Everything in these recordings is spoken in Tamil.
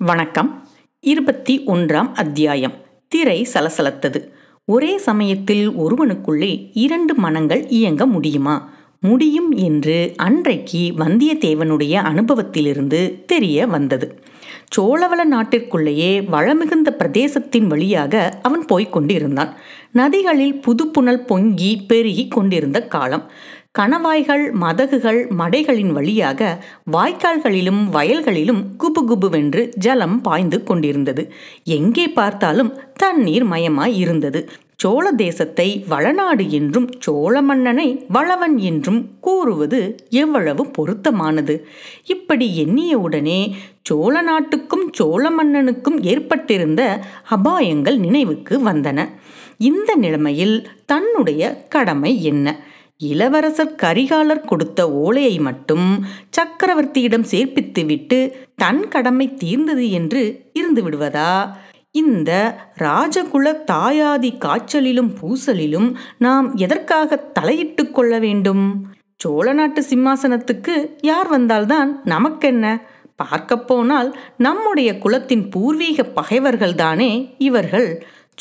வணக்கம். இருபத்தி ஒன்றாம் அத்தியாயம். திரை சலசலத்தது. ஒரே சமயத்தில் ஒருவனுக்குள்ளே இரண்டு மனங்கள் இயங்க முடியுமா? முடியும் என்று அன்றைக்கு வந்தியத்தேவனுடைய அனுபவத்திலிருந்து தெரிய வந்தது. சோழவள நாட்டிற்குள்ளேயே வளமிகுந்த பிரதேசத்தின் வழியாக அவன் போய்க் கொண்டிருந்தான். நதிகளில் புதுப்புணல் பொங்கி பெருகி கொண்டிருந்த காலம். கணவாய்கள் மதகுகள் மடைகளின் வழியாக வாய்க்கால்களிலும் வயல்களிலும் குபு குபுவென்று ஜலம் பாய்ந்து கொண்டிருந்தது. எங்கே பார்த்தாலும் தண்ணீர் மயமாய் இருந்தது. சோழ தேசத்தை வளநாடு என்றும் சோழ மன்னனை வளவன் என்றும் கூறுவது எவ்வளவு பொருத்தமானது. இப்படி எண்ணியவுடனே சோழ நாட்டுக்கும் சோழ மன்னனுக்கும் ஏற்பட்டிருந்த அபாயங்கள் நினைவுக்கு வந்தன. இந்த நிலைமையில் தன்னுடைய கடமை என்ன? இளவரசர் கரிகாலர் கொடுத்த ஓலையை மட்டும் சக்கரவர்த்தியிடம் சேர்ப்பித்துவிட்டு தன் கடமை தீர்ந்தது என்று இருந்து விடுவதா? இந்த ராஜகுல தாயாதி காய்ச்சலிலும் பூசலிலும் நாம் எதற்காக தலையிட்டு கொள்ள வேண்டும்? சோழ நாட்டு சிம்மாசனத்துக்கு யார் வந்தால்தான் நமக்கென்ன? பார்க்க போனால் நம்முடைய குலத்தின் பூர்வீக பகைவர்கள்தானே இவர்கள்.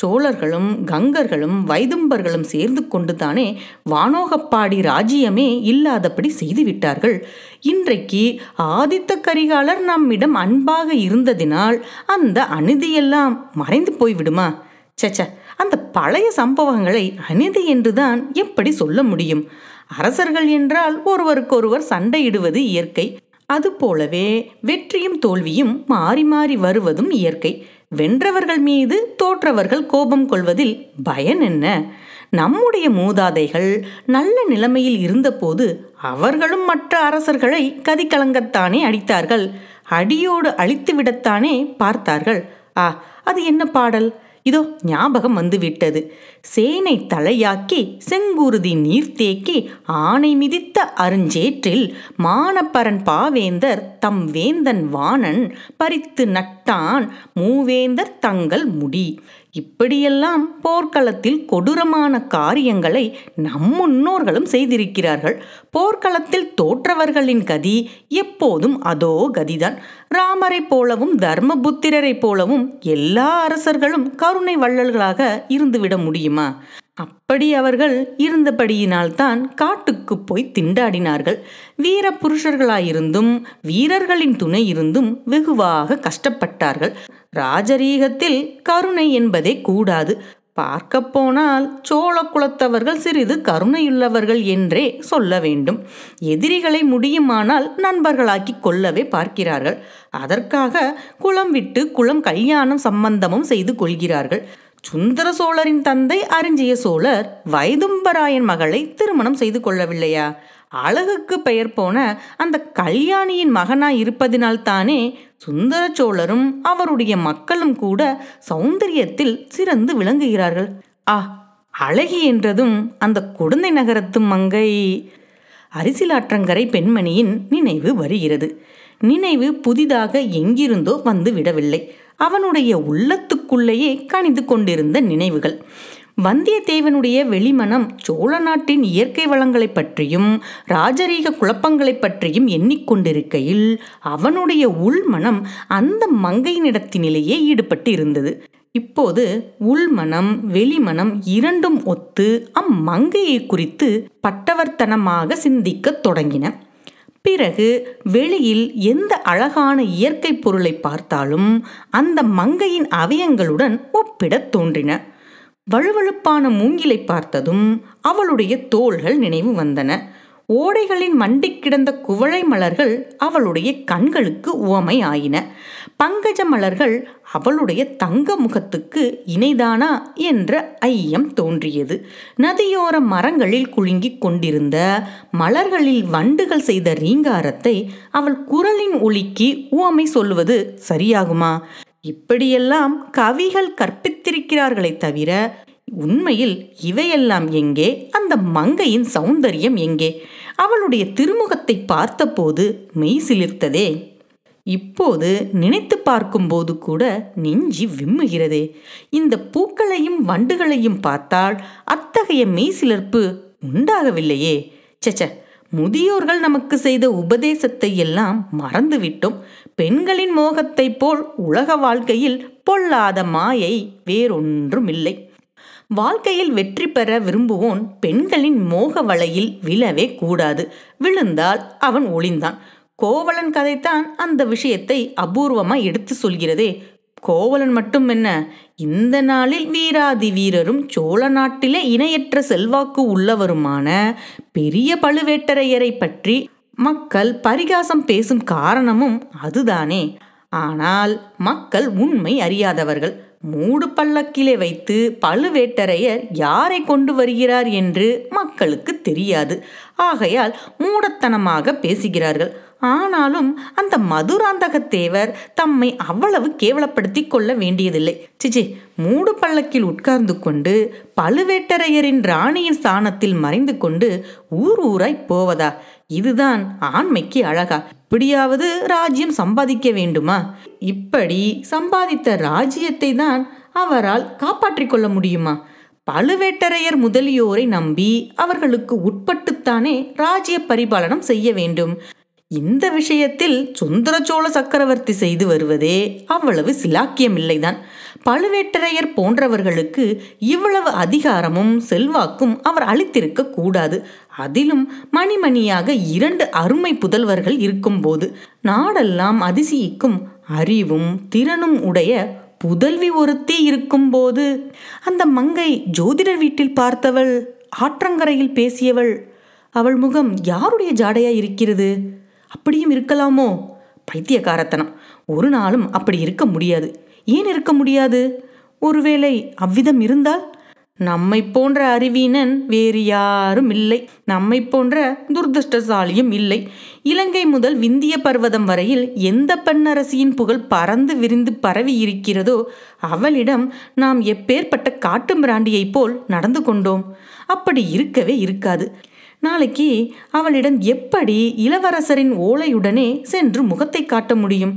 சோழர்களும் கங்கர்களும் வைதும்பர்களும் சேர்ந்து கொண்டுதானே வானோகப்பாடி ராஜ்யமே இல்லாதபடி செய்துவிட்டார்கள். இன்றைக்கு ஆதித்த கரிகாலர் நம்மிடம் அன்பாக இருந்ததினால் அந்த அநீதியெல்லாம் மறைந்து போய்விடுமா? சச்ச அந்த பழைய சம்பவங்களை அநீதி என்றுதான் எப்படி சொல்ல முடியும்? அரசர்கள் என்றால் ஒருவருக்கொருவர் சண்டையிடுவது இயற்கை. அதுபோலவே வெற்றியும் தோல்வியும் மாறி மாறி வருவதும் இயற்கை. வென்றவர்கள் மீது தோற்றவர்கள் கோபம் கொள்வதில் பயன் என்ன? நம்முடைய மூதாதைகள் நல்ல நிலைமையில் இருந்தபோது அவர்களும் மற்ற அரசர்களை கதிகலங்கத்தானே அடித்தார்கள். அடியோடு அழித்துவிடத்தானே பார்த்தார்கள். ஆ அது என்ன பாடல்? இதோ ஞாபகம் வந்துவிட்டது சேனை தலையாக்கி செங்குருதி நீர்த்தேக்கி ஆணை மிதித்த அருஞ்சேற்றில் மானப்பரன் பாவேந்தர் தம் வேந்தன் வாணன் பறித்து நட்டான் மூவேந்தர் தங்கள் முடி. இப்படியெல்லாம் போர்க்களத்தில் கொடூரமான காரியங்களை நம் முன்னோர்களும் செய்திருக்கிறார்கள். போர்க்களத்தில் தோற்றவர்களின் கதி எப்போதும் அதோ கதிதான். ராமரைப் போலவும் தர்மபுத்திரரைப் போலவும் எல்லா அரசர்களும் கருணை வள்ளல்களாக இருந்துவிட முடியுமா? அப்படி அவர்கள் இருந்தபடியினால்தான் காட்டுக்கு போய் திண்டாடினார்கள். வீர புருஷர்களாயிருந்தும் வீரர்களின் துணை இருந்தும் வெகுவாக கஷ்டப்பட்டார்கள். ராஜரீகத்தில் கருணை என்பதே கூடாது. பார்க்கப்போனால் சோழ குலத்தவர்கள் சிறிது கருணையுள்ளவர்கள் என்றே சொல்ல வேண்டும். எதிரிகளை முடியுமானால் நண்பர்களாக்கி கொள்ளவே பார்க்கிறார்கள். அதற்காக குளம் விட்டு குளம் கல்யாணம் சம்பந்தமும் செய்து கொள்கிறார்கள். சுந்தர சோழரின் தந்தை அரிஞ்சிய சோழர் வைதும்பராயன் மகளை திருமணம் செய்து கொள்ளவில்லையா? அழகுக்கு பெயர் போன அந்த கல்யாணியின் மகனாய் இருப்பதினால்தானே சுந்தர சோழரும் அவருடைய மக்களும் கூட சௌந்தரியத்தில் சிறந்து விளங்குகிறார்கள். ஆ அழகி என்றதும் அந்த குடந்தை நகரத்து மங்கை. அரிசிலாற்றங்கரை பெண்மணியின் நினைவு வருகிறது. நினைவு புதிதாக எங்கிருந்தோ வந்து விடவில்லை அவனுடைய உள்ளத்துக்குள்ளேயே கணிந்து கொண்டிருந்த நினைவுகள். வந்தியத்தேவனுடைய வெளிமனம் சோழ நாட்டின் இயற்கை வளங்களைப் பற்றியும் ராஜரீக குழப்பங்களைப் பற்றியும் எண்ணிக்கொண்டிருக்கையில் அவனுடைய உள்மனம் அந்த மங்கையினிடத்தினிலேயே ஈடுபட்டு இருந்தது இப்போது உள்மனம் வெளிமனம் இரண்டும் ஒத்து அம்மங்கையை குறித்து பட்டவர்த்தனமாக சிந்திக்கத் தொடங்கின. பிறகு வெளியில் எந்த அழகான இயற்கை பொருளை பார்த்தாலும் அந்த மங்கையின் அவயங்களுடன் ஒப்பிடத் தோன்றின. வழுவழுப்பான மூங்கிலை பார்த்ததும் அவளுடைய தோள்கள் நினைவு வந்தன. ஓடைகளின் மண்டி கிடந்த குவளை மலர்கள் அவளுடைய கண்களுக்கு உவமை ஆயின. பங்கஜ மலர்கள் அவளுடைய தங்க முகத்துக்கு இணைதானா என்ற ஐயம் தோன்றியது. நதியோர மரங்களில் குலுங்கிக் கொண்டிருந்த மலர்களில் வண்டுகள் செய்த ரீங்காரத்தை அவள் குரலின் ஒலிக்கு உவமை சொல்லுவது சரியாகுமா? இப்படியெல்லாம் கவிகள் கற்பித்திருக்கிறார்களே தவிர உண்மையில் இவையெல்லாம் எங்கே? அந்த மங்கையின் சௌந்தரியம் எங்கே? அவளுடைய திருமுகத்தை பார்த்தபோது மெய் சிலிர்த்ததே. இப்போது நினைத்து பார்க்கும்போது கூட நெஞ்சி விம்முகிறதே. இந்த பூக்களையும் வண்டுகளையும் பார்த்தால் அத்தகைய மெய் சிலர்ப்பு உண்டாகவில்லையே. சச்ச முதியோர்கள் நமக்கு செய்த உபதேசத்தை எல்லாம் மறந்துவிட்டோம். பெண்களின் மோகத்தைப் போல் உலக வாழ்க்கையில் பொல்லாத மாயை வேறொன்றும் இல்லை வாழ்க்கையில் வெற்றி பெற விரும்புவோன் பெண்களின் மோக வலையில் விழவே கூடாது. விழுந்தால் அவன் ஒளிந்தான். கோவலன் கதைத்தான் அந்த விஷயத்தை அபூர்வமாய் எடுத்து சொல்கிறதே. கோவலன் மட்டும் என்ன இந்த நாளில் வீராதி வீரரும் சோழ நாட்டிலே இணையற்ற செல்வாக்கு உள்ளவருமான பெரிய பழுவேட்டரையரை பற்றி மக்கள் பரிகாசம் பேசும் காரணமும் அதுதானே. ஆனால் மக்கள் உண்மை அறியாதவர்கள் மூடு பல்லக்கிலே வைத்து பழுவேட்டரையர் யாரை கொண்டு வருகிறார் என்று மக்களுக்கு தெரியாது. ஆகையால் மூடத்தனமாக பேசுகிறார்கள். ஆனாலும் அந்த மதுராந்தகத்தேவர் தம்மை அவ்வளவு கேவலப்படுத்தி கொள்ள வேண்டியதில்லை. சிச்சி மூடு பள்ளக்கில் உட்கார்ந்து கொண்டு பழுவேட்டரையரின் ராணியின் ஸ்தானத்தில் மறைந்து கொண்டு ஊர் ஊராய் போவதா? இதுதான் ஆண்மைக்கு அழகா. இப்படியாவது ராஜ்யம் சம்பாதிக்க வேண்டுமா? இப்படி சம்பாதித்த ராஜ்யத்தை தான் அவரால் காப்பாற்றிக் கொள்ள முடியுமா? பழுவேட்டரையர் முதலியோரை நம்பி அவர்களுக்கு உட்பட்டுத்தானே ராஜ்ய பரிபாலனம் செய்ய வேண்டும். இந்த விஷயத்தில் சுந்தர சோழ சக்கரவர்த்தி செய்து வருவதே அவ்வளவு சிலாக்கியமில்லைதான். பழுவேட்டரையர் போன்றவர்களுக்கு இவ்வளவு அதிகாரமும் செல்வாக்கும் அவர் அளித்திருக்க கூடாது. அதிலும் மணிமணியாக இரண்டு அருமை புதல்வர்கள் இருக்கும்போது நாடெல்லாம் அதிசயிக்கும் அறிவும் திறனும் உடைய புதல்வி ஒருத்தி இருக்கும்போது அந்த மங்கை ஜோதிடர் வீட்டில் பார்த்தவள் ஆற்றங்கரையில் பேசியவள் அவள் முகம் யாருடைய ஜாடையா இருக்கிறது? அப்படியும் இருக்கலாமோ? பைத்தியக்காரத்தனம். ஒரு நாளும் அப்படி இருக்க முடியாது. ஏன் இருக்க முடியாது? ஒருவேளை அவ்விதம் இருந்தால்? நம்மை போன்ற அறிவீனன் வேறு யாரும் இல்லை. நம்மை போன்ற துர்தஷ்டசாலியும் இல்லை. இலங்கை முதல் விந்திய பர்வதம் வரையில் எந்த பெண்ணரசியின் புகழ் பறந்து விரிந்து பரவி இருக்கிறதோ அவளிடம் நாம் எப்பேற்பட்ட காட்டு மிராண்டியைப் போல் நடந்து கொண்டோம். அப்படி இருக்கவே இருக்காது. நாளைக்கு அவளிடம் எப்படி இளவரசரின் ஓலையுடனே சென்று முகத்தை காட்ட முடியும்?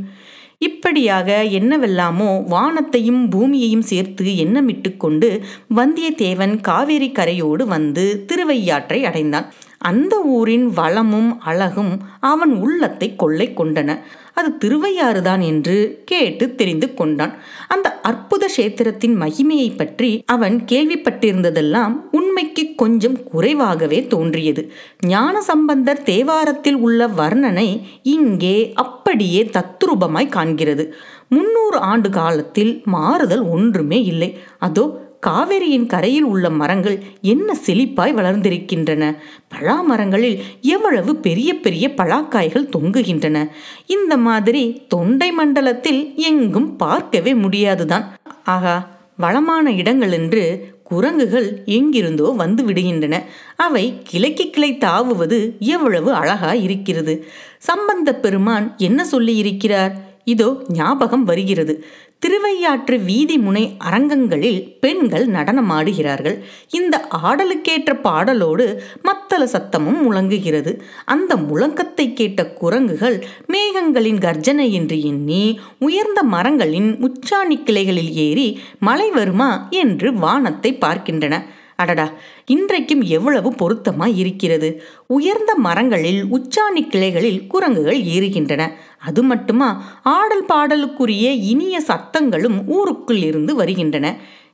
இப்படியாக என்னவெல்லாமோ வானத்தையும் பூமியையும் சேர்த்து எண்ணமிட்டு கொண்டு வந்தியத்தேவன் காவேரி கரையோடு வந்து திருவையாற்றை அடைந்தான். அந்த ஊரின் வளமும் அழகும் அவன் உள்ளத்தை கொள்ளை கொண்டன. அது திருவையாறுதான் என்று கேட்டு தெரிந்து கொண்டான். அந்த அற்புத கஷேத்திரத்தின் மகிமையை பற்றி அவன் கேள்விப்பட்டிருந்ததெல்லாம் உண்மைக்கு கொஞ்சம் குறைவாகவே தோன்றியது. ஞான சம்பந்தர் தேவாரத்தில் உள்ள வர்ணனை இங்கே அப்படியே தத்ரூபமாய் காண்கிறது. முன்னூறு ஆண்டு காலத்தில் மாறுதல் ஒன்றுமே இல்லை. அதோ காவிரியின் கரையில் உள்ள மரங்கள் என்ன செழிப்பாய் வளர்ந்திருக்கின்றன? பழா மரங்களில் எவ்வளவு பெரிய பெரிய பழாக்காய்கள் தொங்குகின்றன? இந்த மாதிரி தொண்டை மண்டலத்தில் எங்கும் பார்க்கவே முடியாதுதான். ஆகா வளமான இடங்கள் என்று குரங்குகள் எங்கிருந்தோ வந்து விடுகின்றன. அவை கிளைக்கு கிளை தாவுவது எவ்வளவு அழகா இருக்கிறது. சம்பந்த பெருமான் என்ன சொல்லி இருக்கிறார் இதோ ஞாபகம் வருகிறது. திருவையாற்று வீதி முனை அரங்கங்களில் பெண்கள் நடனமாடுகிறார்கள். இந்த ஆடலுக்கேற்ற பாடலோடு மத்தள சத்தமும் முழங்குகிறது. அந்த முழக்கத்தை கேட்ட குரங்குகள் மேகங்களின் கர்ஜனை என்று எண்ணி உயர்ந்த மரங்களின் உச்சாணி கிளைகளில் ஏறி மழை வருமா? என்று வானத்தை பார்க்கின்றன. அடடா இன்றைக்கும் எவ்வளவு பொருத்தமாய் இருக்கிறது? உயர்ந்த மரங்களில் உச்சாணி கிளைகளில் குரங்குகள் ஏறுகின்றன. அது மட்டுமா? ஆடல் பாடலுக்குரிய இனிய சத்தங்களும் ஊருக்குள் இருந்து வருகின்றன.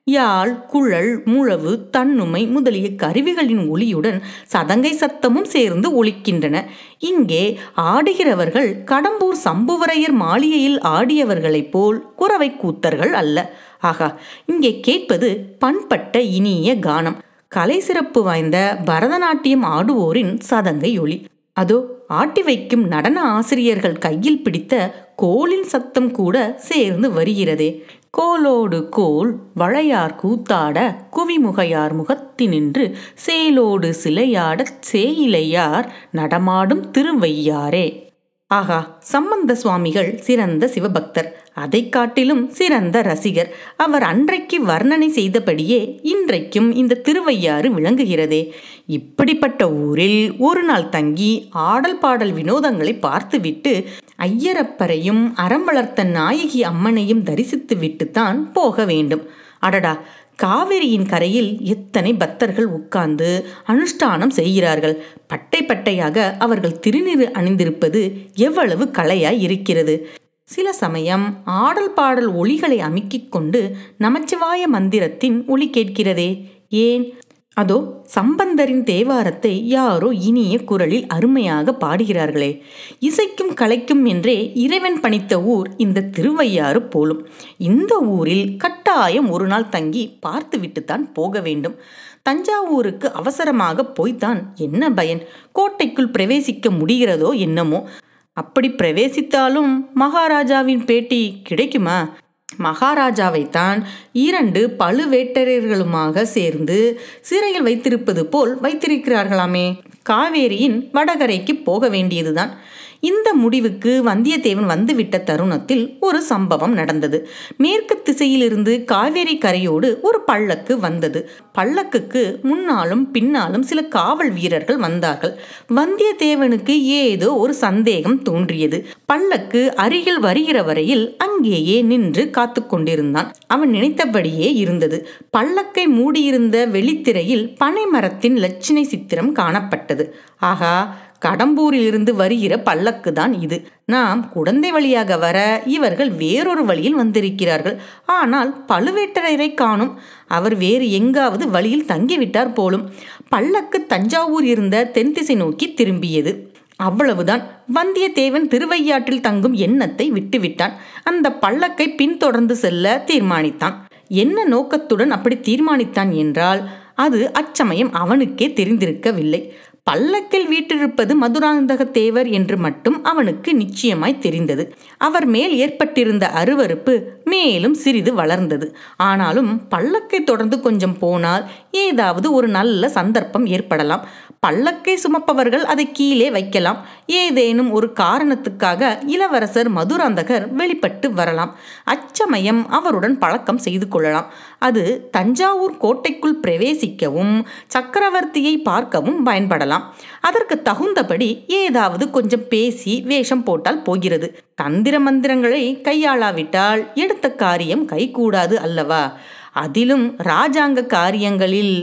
யாழ் குழல் முழவு தன்னுமை முதலிய கருவிகளின் ஒளியுடன் சதங்கை சத்தமும் சேர்ந்து ஒலிக்கின்றன. இங்கே ஆடுகிறவர்கள் கடம்பூர் சம்புவரையர் மாளிகையில் ஆடியவர்களைப் போல் குறவை கூத்தர்கள் அல்ல. ஆகா இங்கே கேட்பது பண்பட்ட இனிய கானம். கலை சிறப்பு வாய்ந்த பரதநாட்டியம் ஆடுவோரின் சதங்கை ஒளி அதோ ஆட்டி வைக்கும் நடன ஆசிரியர்கள் கையில் பிடித்த கோலின் சத்தம் கூட சேர்ந்து வருகிறதே. கோலோடு கோல் வளையார் கூத்தாட குவிமுகையார் முகத்தினின்று சேலோடு சிலையாடச் சேயிலையார் நடமாடும் திருவையாரே ஆகா சம்பந்த சுவாமிகள் சிறந்த சிவபக்தர். அதை காட்டிலும் சிறந்த ரசிகர். அவர் அன்றைக்கு வர்ணனை செய்தபடியே இன்றைக்கும் இந்த திருவையாறு விளங்குகிறதே. இப்படிப்பட்ட ஊரில் ஒரு நாள் தங்கி ஆடல் பாடல் வினோதங்களை பார்த்துவிட்டு ஐயரப்பரையும் அறம் வளர்த்த நாயகி அம்மனையும் தரிசித்து விட்டுத்தான் போக வேண்டும். அடடா! காவிரியின் கரையில் எத்தனை பக்தர்கள் உட்கார்ந்து அனுஷ்டானம் செய்கிறார்கள்? பட்டை பட்டையாக அவர்கள் திருநீறு அணிந்திருப்பது எவ்வளவு கலையாய் இருக்கிறது. சில சமயம் ஆடல் பாடல் ஒளிகளை அமுக்கிக் கொண்டு நமச்சிவாய மந்திரத்தின் ஒளி கேட்கிறதே. ஏன்? அதோ சம்பந்தரின் தேவாரத்தை யாரோ இனிய குரலில் அருமையாக பாடுகிறார்களே. இசைக்கும் கலைக்கும் என்றே இறைவன் பணித்த ஊர் இந்த திருவையாறு போலும். இந்த ஊரில் கட்டாயம் ஒரு நாள் தங்கி பார்த்துவிட்டுத்தான் போக வேண்டும். தஞ்சாவூருக்கு அவசரமாக போய்த்தான் என்ன பயன்? கோட்டைக்குள் பிரவேசிக்க முடிகிறதோ என்னமோ? அப்படி பிரவேசித்தாலும் மகாராஜாவின் பேட்டி கிடைக்குமா? மகாராஜாவைத்தான் இரண்டு பழுவேட்டரையர்களுமாக சேர்ந்து சிறையில் வைத்திருப்பது போல் வைத்திருக்கிறார்களாமே. காவேரியின் வடகரைக்கு போக வேண்டியதுதான். இந்த முடிவுக்கு வந்தியத்தேவன் வந்துவிட்ட தருணத்தில் ஒரு சம்பவம் நடந்தது. மேற்கு திசையிலிருந்து காவேரி கரையோடு ஒரு பள்ளக்கு வந்தது. பள்ளக்குக்கு முன்னாலும் பின்னாலும் சில காவல் வீரர்கள் வந்தார்கள். வந்தியத்தேவனுக்கு ஏதோ ஒரு சந்தேகம் தோன்றியது. பள்ளக்கு அருகில் வருகிற வரையில் அங்கேயே நின்று காத்து கொண்டிருந்தான். அவன் நினைத்தபடியே இருந்தது. பள்ளக்கை மூடியிருந்த வெளித்திரையில் பனைமரத்தின் லட்சணை சித்திரம் காணப்பட்டது. ஆகா கடம்பூரிலிருந்து வருகிற பல்லக்கு தான் இது. நாம் குழந்தை வழியாக வர இவர்கள் வேறொரு வழியில் வந்திருக்கிறார்கள். ஆனால் பழுவேட்டரையரை காணும். அவர் வேறு எங்காவது வழியில் தங்கிவிட்டார் போலும். பல்லக்கு தஞ்சாவூர் இருந்த தென்திசை நோக்கி திரும்பியது. அவ்வளவுதான். வந்தியத்தேவன் திருவையாற்றில் தங்கும் எண்ணத்தை விட்டுவிட்டான். அந்த பல்லக்கை பின்தொடர்ந்து செல்ல தீர்மானித்தான். என்ன நோக்கத்துடன் அப்படி தீர்மானித்தான் என்றால் அது அச்சமயம் அவனுக்கே தெரிந்திருக்கவில்லை. பல்லக்கில் வீற்றிருப்பது மதுராந்தக தேவர் என்று மட்டும் அவனுக்கு நிச்சயமாய் தெரிந்தது. அவர் மேல் ஏற்பட்டிருந்த அருவறுப்பு மேலும் சிறிது வளர்ந்தது. ஆனாலும் பல்லக்கை தொடர்ந்து கொஞ்சம் போனால் ஏதாவது ஒரு நல்ல சந்தர்ப்பம் ஏற்படலாம். பல்லக்கை சுமப்பவர்கள் அதை கீழே வைக்கலாம். ஏதேனும் ஒரு காரணத்துக்காக இளவரசர் மதுராந்தகர் வெளிப்பட்டு வரலாம். அச்சமயம் அவருடன் பழக்கம் செய்து கொள்ளலாம். அது தஞ்சாவூர் கோட்டைக்குள் பிரவேசிக்கவும் சக்கரவர்த்தியை பார்க்கவும் பயன்படலாம். அதற்கு தகுந்தபடி ஏதாவது கொஞ்சம் பேசி வேஷம் போட்டால் போகிறது. தந்திர மந்திரங்களை கையாளாவிட்டால் எடுத்த காரியம் கைகூடாது அல்லவா? அதிலும் ராஜாங்க காரியங்களில்.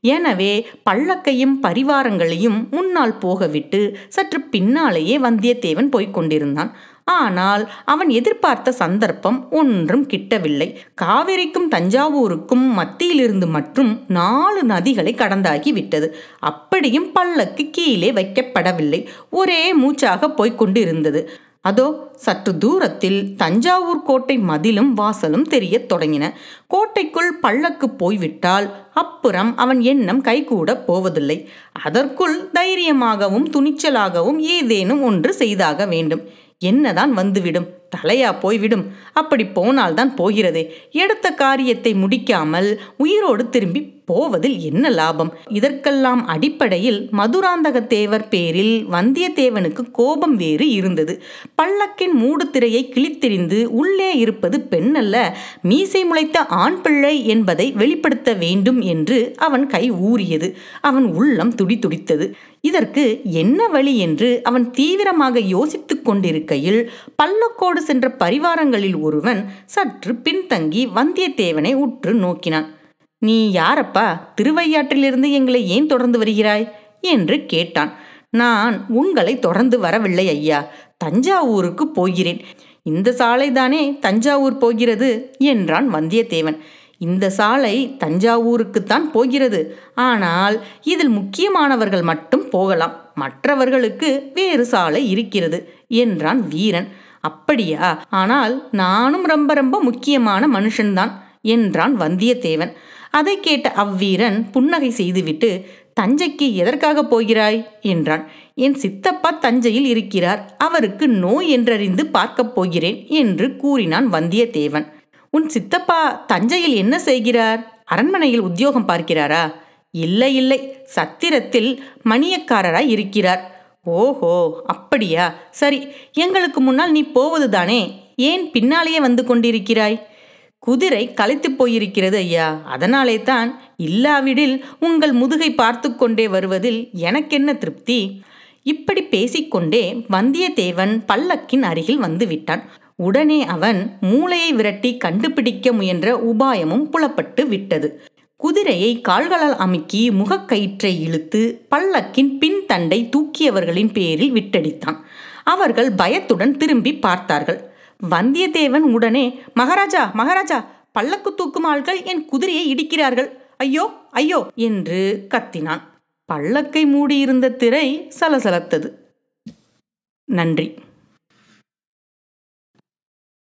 எனவே பல்லக்கையும் பரிவாரங்களையும் முன்னால் போகவிட்டு சற்று பின்னாலேயே வந்தியத்தேவன் போய்க் கொண்டிருந்தான். ஆனால் அவன் எதிர்பார்த்த சந்தர்ப்பம் ஒன்றும் கிட்டவில்லை. காவிரிக்கும் தஞ்சாவூருக்கும் மத்தியிலிருந்து மற்றும் நாலு நதிகளை கடந்தாகி விட்டது அப்படியும் பல்லக்கு கீழே வைக்கப்படவில்லை. ஒரே மூச்சாக போய்க்கொண்டிருந்தது அதோ சற்று தூரத்தில் தஞ்சாவூர் கோட்டை மதிலும் வாசலும் தெரியத் தொடங்கின. கோட்டைக்குள் பல்லக்கு போய்விட்டால் அப்புறம் அவன் எண்ணம் கைகூட போவதில்லை. அதற்குள் தைரியமாகவும் துணிச்சலாகவும் ஏதேனும் ஒன்று செய்தாக வேண்டும். என்னதான் வந்துவிடும்? தலையா போய்விடும். அப்படி போனால்தான் போகிறது. எடுத்த காரியத்தை முடிக்காமல் உயிரோடு திரும்பி போவதில் என்ன லாபம்? இதற்கெல்லாம் அடிப்படையில் மதுராந்தக தேவர் பேரில் வந்தியத்தேவனுக்கு கோபம் வேறு இருந்தது. பல்லக்கின் மூடு திரையை கிழித்தெறிந்து உள்ளே இருப்பது பெண்ணல்ல மீசை முளைத்த ஆண் பிள்ளை என்பதை வெளிப்படுத்த வேண்டும் என்று அவன் கை ஊறியது. அவன் உள்ளம் துடிதுடித்தது இதற்கு என்ன வழி என்று அவன் தீவிரமாக யோசித்துக் கொண்டிருக்கையில் பல்லக்கோடு சென்ற பரிவாரங்களில் ஒருவன் சற்று பின்தங்கி வந்தியத்தேவனை உற்று நோக்கினான். நீ யாரப்பா? திருவையாற்றிலிருந்து எங்களை ஏன் தொடர்ந்து வருகிறாய்? என்று கேட்டான். நான் உங்களை தொடர்ந்து வரவில்லை ஐயா. தஞ்சாவூருக்கு போகிறேன். இந்த சாலைதானே தஞ்சாவூர் போகிறது? என்றான் வந்தியத்தேவன். இந்த சாலை தஞ்சாவூருக்குத்தான் போகிறது. ஆனால் இதில் முக்கியமானவர்கள் மட்டும் போகலாம். மற்றவர்களுக்கு வேறு சாலை இருக்கிறது என்றான் வீரன். அப்படியா? ஆனால் நானும் ரொம்ப ரொம்ப முக்கியமான மனுஷன்தான் என்றான் வந்தியத்தேவன். அதை கேட்ட அவ்வீரன் புன்னகை செய்துவிட்டு தஞ்சைக்கு எதற்காக போகிறாய்? என்றான். என் சித்தப்பா தஞ்சையில் இருக்கிறார். அவருக்கு நோய் என்றறிந்து பார்க்கப் போகிறேன் என்று கூறினான் வந்தியத்தேவன். உன் சித்தப்பா தஞ்சையில் என்ன செய்கிறார்? அரண்மனையில் உத்தியோகம் பார்க்கிறாரா? இல்லை இல்லை. சத்திரத்தில் மணியக்காரராய் இருக்கிறார். ஓஹோ! அப்படியா? சரி. எங்களுக்கு முன்னால் நீ போவதுதானே? ஏன் பின்னாலேயே வந்து கொண்டிருக்கிறாய்? குதிரை களைத்து போயிருக்கிறது ஐயா. அதனாலே தான் இல்லாவிடில் உங்கள் முதுகை பார்த்து கொண்டே வருவதில் எனக்கென்ன திருப்தி? இப்படி பேசிக்கொண்டே வந்தியத்தேவன் பல்லக்கின் அருகில் வந்து விட்டான் உடனே அவன் மூளையை விரட்டி கண்டுபிடிக்க முயன்ற உபாயமும் புலப்பட்டு விட்டது. குதிரையை கால்களால் அமுக்கி முகக்கயிற்றை இழுத்து பல்லக்கின் பின்தண்டை தூக்கியவர்களின் பேரில் விட்டடித்தான். அவர்கள் பயத்துடன் திரும்பி பார்த்தார்கள். வந்தியத்தேவன் உடனே மகாராஜா மகாராஜா பல்லக்கு தூக்கும் ஆள்கள் என் குதிரையை இடிக்கிறார்கள். ஐயோ ஐயோ என்று கத்தினான். பல்லக்கை மூடியிருந்த திரை சலசலத்தது. நன்றி.